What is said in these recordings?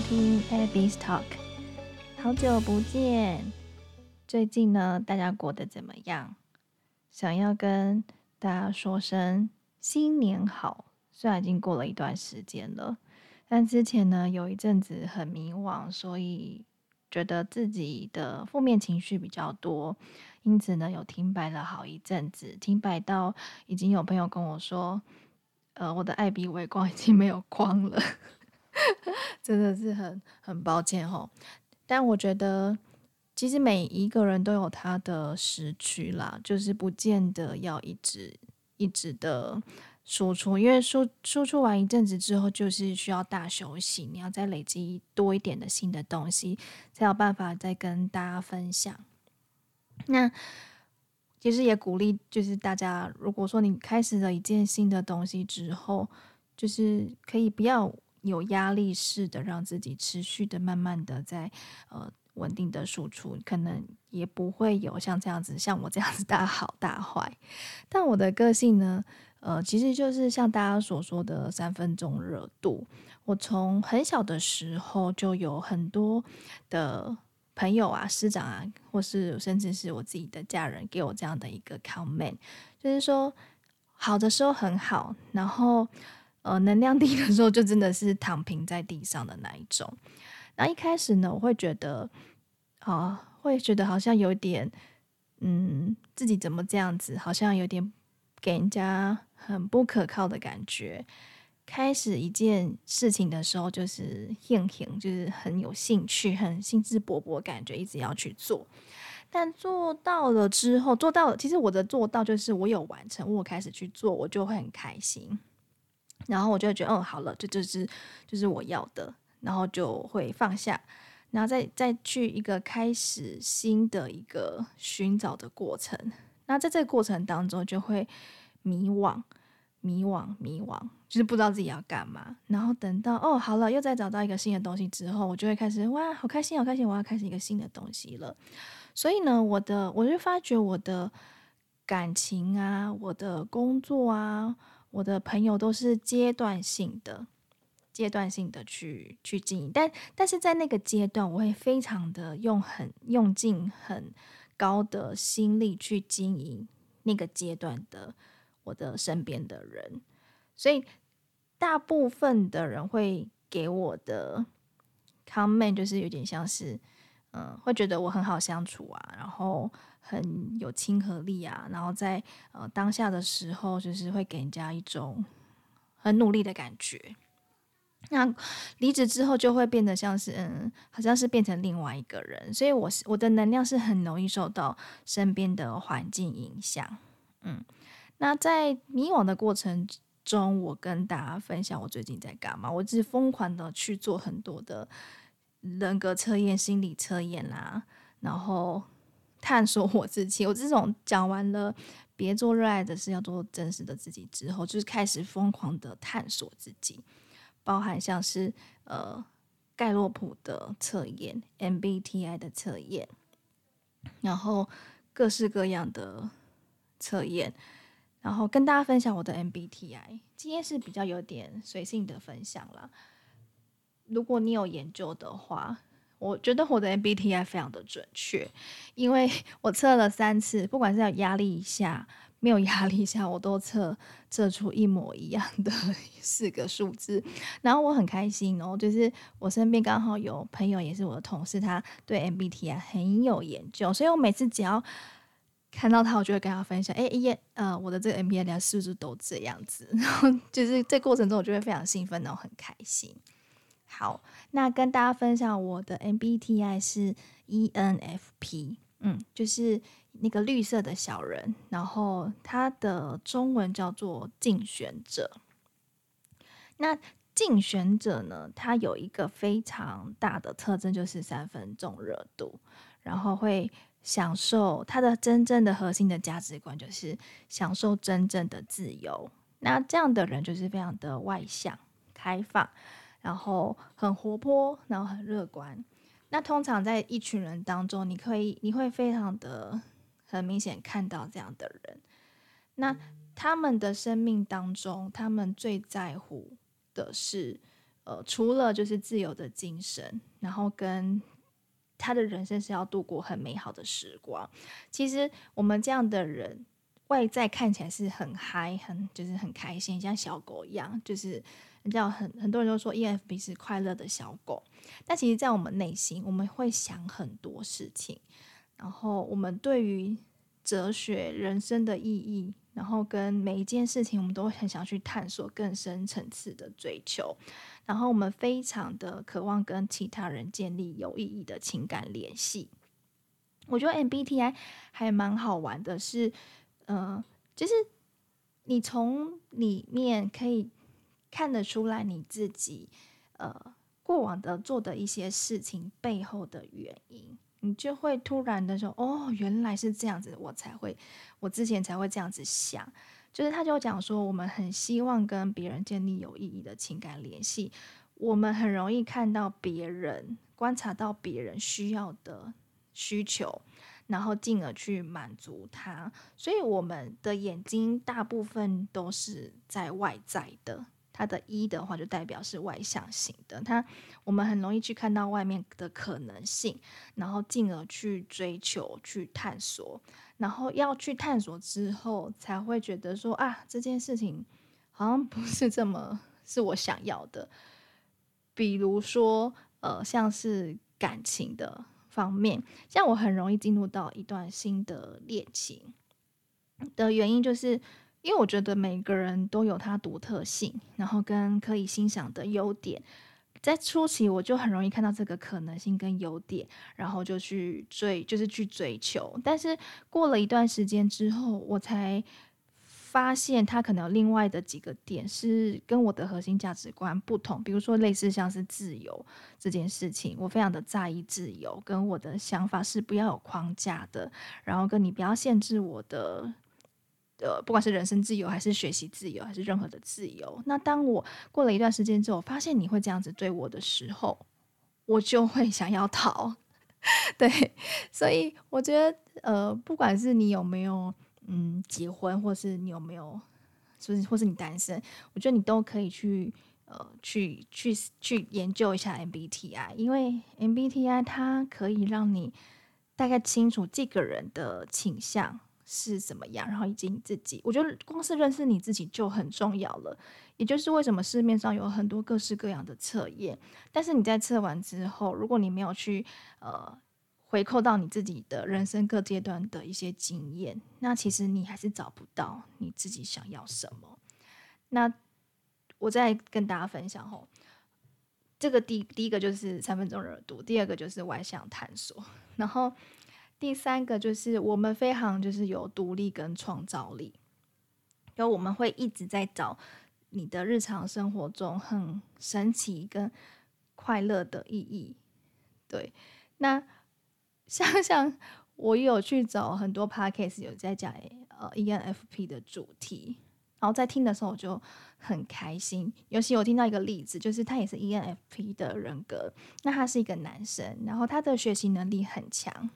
听 Abby's Talk。好久不见，最近呢，大家过得怎么样？想要跟大家说声新年好。虽然已经过了一段时间了，但之前呢，有一阵子很迷惘，所以觉得自己的负面情绪比较多，因此呢，有停摆了好一阵子，停摆到已经有朋友跟我说，呃，我的艾比微光已经没有光了。真的是很很抱歉吼，但我觉得其实每一个人都有他的时区啦，就是不见得要一直一直的输出，因为输输出完一阵子之后，就是需要大休息，你要再累积多一点的新的东西，才有办法再跟大家分享。那其实也鼓励，就是大家如果说你开始了一件新的东西之后，就是可以不要。有压力式的让自己持续的、慢慢的在呃稳定的输出，可能也不会有像这样子，像我这样子大好大坏。但我的个性呢，呃，其实就是像大家所说的三分钟热度。我从很小的时候就有很多的朋友啊、师长啊，或是甚至是我自己的家人，给我这样的一个 comment，就是说好的时候很好，然后。呃，能量低的时候就真的是躺平在地上的那一种。那一开始呢，我会觉得，啊、会觉得好像有点，嗯，自己怎么这样子，好像有点给人家很不可靠的感觉。开始一件事情的时候，就是兴兴，就是很有兴趣、很兴致勃勃感觉，一直要去做。但做到了之后，做到，其实我的做到就是我有完成，我开始去做，我就会很开心。然后我就会觉得，哦，好了，这就是就是我要的，然后就会放下，然后再再去一个开始新的一个寻找的过程。那在这个过程当中，就会迷惘、迷惘、迷惘，就是不知道自己要干嘛。然后等到哦，好了，又再找到一个新的东西之后，我就会开始哇，好开心，好开心，我要开始一个新的东西了。所以呢，我的我就发觉我的感情啊，我的工作啊。我的朋友都是阶段性的、阶段性的去去经营，但但是在那个阶段，我会非常的用很用尽很高的心力去经营那个阶段的我的身边的人，所以大部分的人会给我的 comment 就是有点像是，嗯，会觉得我很好相处啊，然后。很有亲和力啊，然后在呃当下的时候，就是会给人家一种很努力的感觉。那离职之后，就会变得像是嗯，好像是变成另外一个人。所以我是我的能量是很容易受到身边的环境影响。嗯，那在迷惘的过程中，我跟大家分享我最近在干嘛。我只是疯狂的去做很多的人格测验、心理测验啦，然后。探索我自己，我这种讲完了，别做热爱的事，要做真实的自己之后，就是开始疯狂的探索自己，包含像是呃盖洛普的测验、MBTI 的测验，然后各式各样的测验，然后跟大家分享我的 MBTI。今天是比较有点随性的分享啦，如果你有研究的话。我觉得我的 MBTI 非常的准确，因为 我测了三次，不管是有压力下、没有压力下，我都测测出一模一样的 四个数字，然后我很开心哦。就是我身边刚好有朋友，也是我的同事，他对 MBTI 很有研究，所以我每次只要看到他，我就会跟他分享，哎耶，呃，我的这个 MBTI 是不是都这样子？然后就是这过程中，我就会非常兴奋，然后很开心。好，那跟大家分享我的 MBTI 是 ENFP，嗯，就是那个绿色的小人，然后它的中文叫做竞选者。那竞选者呢，它有一个非常大的特征，就是三分钟热度，然后会享受它的真正的核心的价值观，就是享受真正的自由。那这样的人就是非常的外向、开放。然后很活泼，然后很乐观。那通常在一群人当中，你可以你会非常的很明显看到这样的人。那他们的生命当中，他们最在乎的是，呃，除了就是自由的精神，然后跟他的人生是要度过很美好的时光。其实我们这样的人，外在看起来是很嗨，很就是很开心，像小狗一样，就是比较很很多人都说 ENFP 是快乐的小狗，但其实，在我们内心，我们会想很多事情，然后我们对于哲学、人生的意义，然后跟每一件事情，我们都很想去探索更深层次的追求，然后我们非常的渴望跟其他人建立有意义的情感联系。我觉得 MBTI 还蛮好玩的是。嗯、呃，就是你从里面可以看得出来你自己呃过往的做的一些事情背后的原因，你就会突然的说，哦，原来是这样子，我才会，我之前才会这样子想。就是他就讲说，我们很希望跟别人建立有意义的情感联系，我们很容易看到别人，观察到别人需要的需求。然后进而去满足他，所以我们的眼睛大部分都是在外在的。它的一的话就代表是外向型的，它我们很容易去看到外面的可能性，然后进而去追求、去探索，然后要去探索之后才会觉得说啊，这件事情好像不是这么是我想要的。比如说，呃，像是感情的。方面，像我很容易进入到一段新的恋情的原因，就是因为我觉得每个人都有他独特性，然后跟可以欣赏的优点，在初期我就很容易看到这个可能性跟优点，然后就去追，就是去追求。但是过了一段时间之后，我才。发现他可能有另外的几个点是跟我的核心价值观不同，比如说类似像是自由这件事情，我非常的在意自由，跟我的想法是不要有框架的，然后跟你不要限制我的，呃，不管是人身自由还是学习自由还是任何的自由。那当我过了一段时间之后，发现你会这样子对我的时候，我就会想要逃。对，所以我觉得，呃，不管是你有没有。嗯，结婚，或是你有没有，是不是，或是你单身，我觉得你都可以去，呃，去去去研究一下 MBTI，因为 MBTI 它可以让你大概清楚这个人的倾向是怎么样，然后以及你自己，我觉得光是认识你自己就很重要了。也就是为什么市面上有很多各式各样的测验，但是你在测完之后，如果你没有去，呃。回扣到你自己的人生各阶段的一些经验，那其实你还是找不到你自己想要什么。那我再跟大家分享吼，这个第第一个就是三分钟热度，第二个就是外向探索，然后第三个就是我们非常就是有独立跟创造力，因为我们会一直在找你的日常生活中很神奇跟快乐的意义。对，那。像像我有去找很多 podcast 有在讲呃 ENFP 的主题，然后在听的时候我就很开心。尤其我听到一个例子，就是他也是 ENFP 的人格，那他是一个男生，然后他的学习能力很强。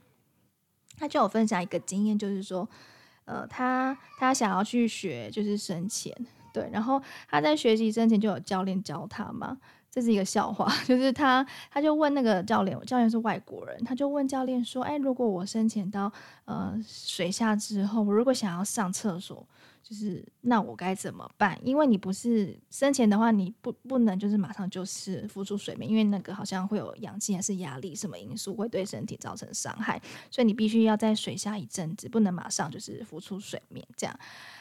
他就有分享一个经验，就是说，呃，他他想要去学就是深潜，对，然后他在学习深潜就有教练教他嘛。这是一个笑话，就是他，他就问那个教练，教练是外国人，他就问教练说：“哎，如果我深潜到呃水下之后，我如果想要上厕所，就是那我该怎么办？因为你不是生前的话，你不不能就是马上就是浮出水面，因为那个好像会有氧气还是压力什么因素会对身体造成伤害，所以你必须要在水下一阵子，不能马上就是浮出水面。这样，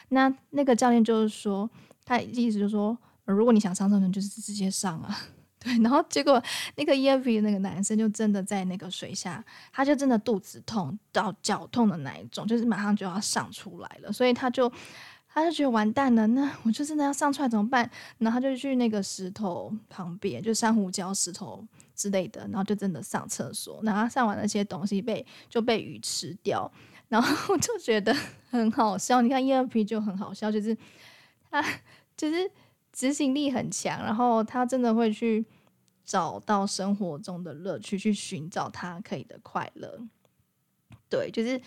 那那个教练就是说，他意思就是说。”如果你想上厕所，就是直接上啊，对。然后结果那个 EFP 那个男生就真的在那个水下，他就真的肚子痛到脚痛的那一种，就是马上就要上出来了。所以他就他就觉得完蛋了，那我就真的要上出来怎么办？然后他就去那个石头旁边，就珊瑚礁、石头之类的，然后就真的上厕所。然后他上完那些东西被就被鱼吃掉，然后 就觉得很好笑。你看 ENP 就很好笑，就是他就是。执行力很强，然后他真的会去找到生活中的乐趣，去寻找他可以的快乐。对，就是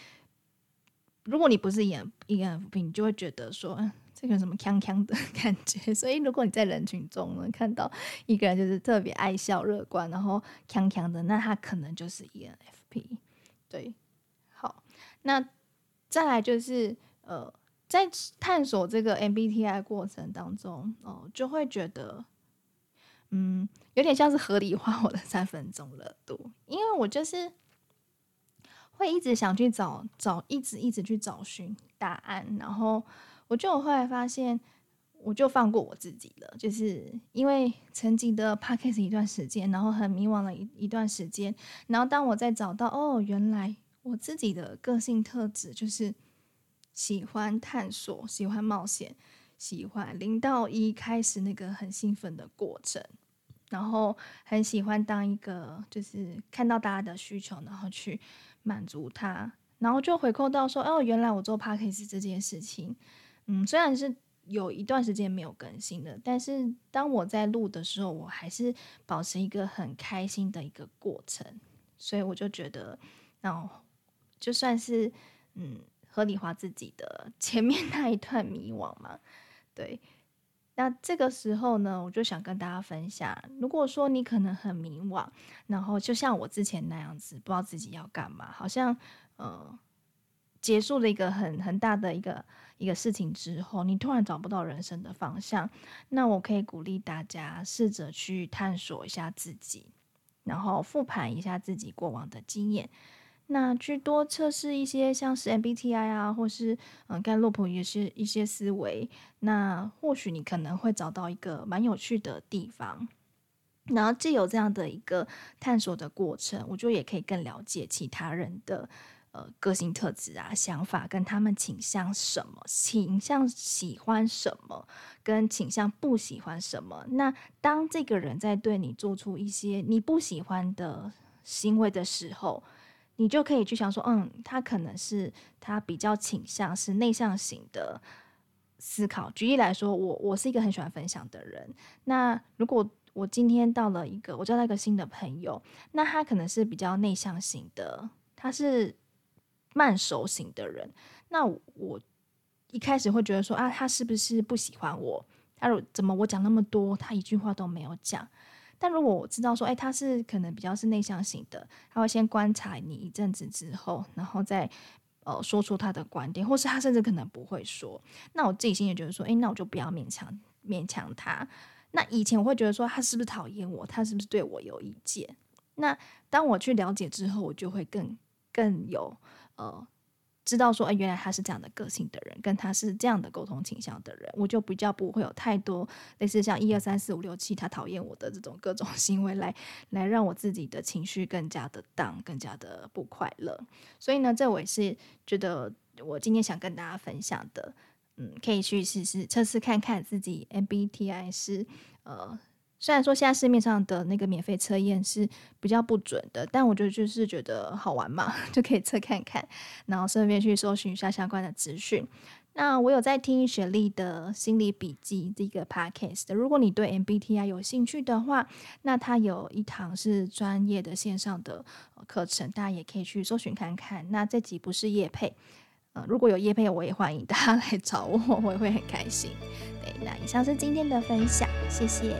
如果你不是 ENFP，你就会觉得说，这这个什么锵锵的感觉。所以如果你在人群中呢，看到一个人就是特别爱笑、乐观，然后锵锵的，那他可能就是 ENFP。对，好，那再来就是呃，在探索这个 MBTI 过程当中，哦、就会觉得。嗯，有点像是合理化我的三分钟热度，因为我就是会一直想去找找，一直一直去找寻答案，然后我就后来发现，我就放过我自己了，就是因为沉寂的 Podcast 一段时间，然后很迷惘了一一段时间，然后当我在找到哦，原来我自己的个性特质就是喜欢探索，喜欢冒险。喜欢零到一开始那个很兴奋的过程，然后很喜欢当一个就是看到大家的需求，然后去满足他，然后就回扣到说，哦，原来我做 Podcast 这件事情，嗯，虽然是有一段时间没有更新的，但是当我在录的时候，我还是保持一个很开心的一个过程，所以我就觉得，哦，就算是嗯合理化自己的前面那一段迷惘嘛。对，那这个时候呢，我就想跟大家分享，如果说你可能很迷惘，然后就像我之前那样子，不知道自己要干嘛，好像呃结束了一个很很大的一个一个事情之后，你突然找不到人生的方向，那我可以鼓励大家试着去探索一下自己，然后复盘一下自己过往的经验。那去多测试一些像是 MBTI 啊，或是嗯，盖洛普一些一些思维，那或许你可能会找到一个蛮有趣的地方。然后既有这样的一个探索的过程，我觉得也可以更了解其他人的呃个性特质啊、想法，跟他们倾向什么，倾向喜欢什么，跟倾向不喜欢什么。那当这个人在对你做出一些你不喜欢的行为的时候，你就可以去想说，嗯，他可能是他比较倾向是内向型的思考。举例来说，我我是一个很喜欢分享的人。那如果我今天到了一个我交到一个新的朋友，那他可能是比较内向型的，他是慢熟型的人。那我一开始会觉得说，啊，他是不是不喜欢我？他怎么我讲那么多，他一句话都没有讲？但如果我知道说，哎，他是可能比较是内向型的，他会先观察你一阵子之后，然后再呃说出他的观点，或是他甚至可能不会说。那我自己心里觉得说，哎，那我就不要勉强勉强他。那以前我会觉得说，他是不是讨厌我？他是不是对我有意见？那当我去了解之后，我就会更更有呃。知道说，哎，原来他是这样的个性的人，跟他是这样的沟通倾向的人，我就比较不会有太多类似像一二三四五六七他讨厌我的这种各种 行为来来让我自己的情绪更加的 down，更加的不快乐。所以呢，这我也是觉得我今天想跟大家分享的，嗯，可以去试试测试看看自己 MBTI 是呃。虽然说现在市面上的那个免费测验是比较不准的，但我觉得就是觉得好玩嘛，就可以测看看，然后顺便去搜寻一下相关的资讯。那我有在听雪莉的心理笔记这个 podcast，如果你对 MBTI 有兴趣的话，那他有一堂是专业的线上的课程，大家也可以去搜寻看看。那这集不是业配，呃，如果有业配，我也欢迎大家来找我，我也会很开心。对，那以上是今天的分享，谢谢。